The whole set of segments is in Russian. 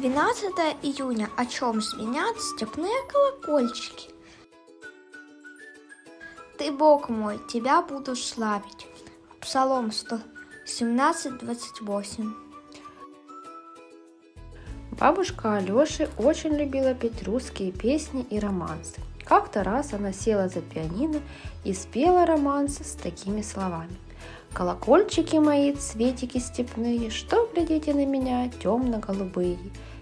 17 июня, о чем звенят степные колокольчики. Ты, Бог мой, тебя буду славить. Псалом 117, 28. Бабушка Алёши очень любила петь русские песни и романсы. Как-то раз она села за пианино и спела романсы с такими словами. Колокольчики мои, цветики степные, что глядите на меня, темно-голубые?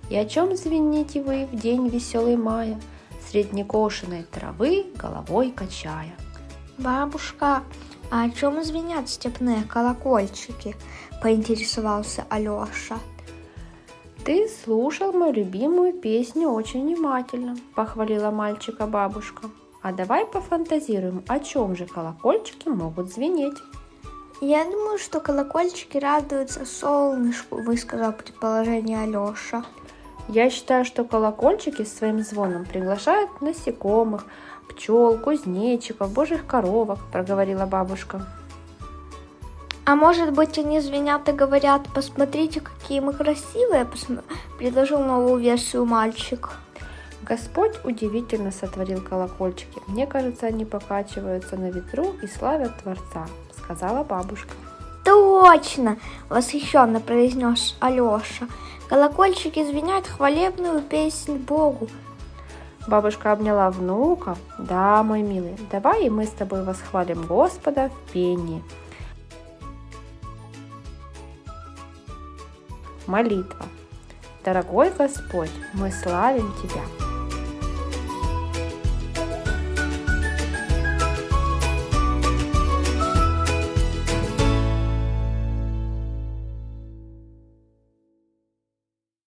И о чем звените вы в день веселый мая, Средь некошенной травы головой качая? Бабушка, а о чем звенят степные колокольчики? Поинтересовался Алеша. Ты слушал мою любимую песню очень внимательно, похвалила мальчика бабушка. А давай пофантазируем, о чем же колокольчики могут звенеть. Я думаю, что колокольчики радуются солнышку, высказал предположение Алеша. Я считаю, что колокольчики своим звоном приглашают насекомых, пчел, кузнечиков, божьих коровок, проговорила бабушка. А может быть они звенят и говорят, посмотрите, какие мы красивые, предложил новую версию мальчик. Господь удивительно сотворил колокольчики. Мне кажется, они покачиваются на ветру и славят Творца, сказала бабушка. Точно! Восхищенно произнес Алеша. Колокольчики звенят хвалебную песнь Богу. Бабушка обняла внука. Да, мой милый, давай и мы с тобой восхвалим Господа в пении. Молитва. Дорогой Господь, мы славим Тебя.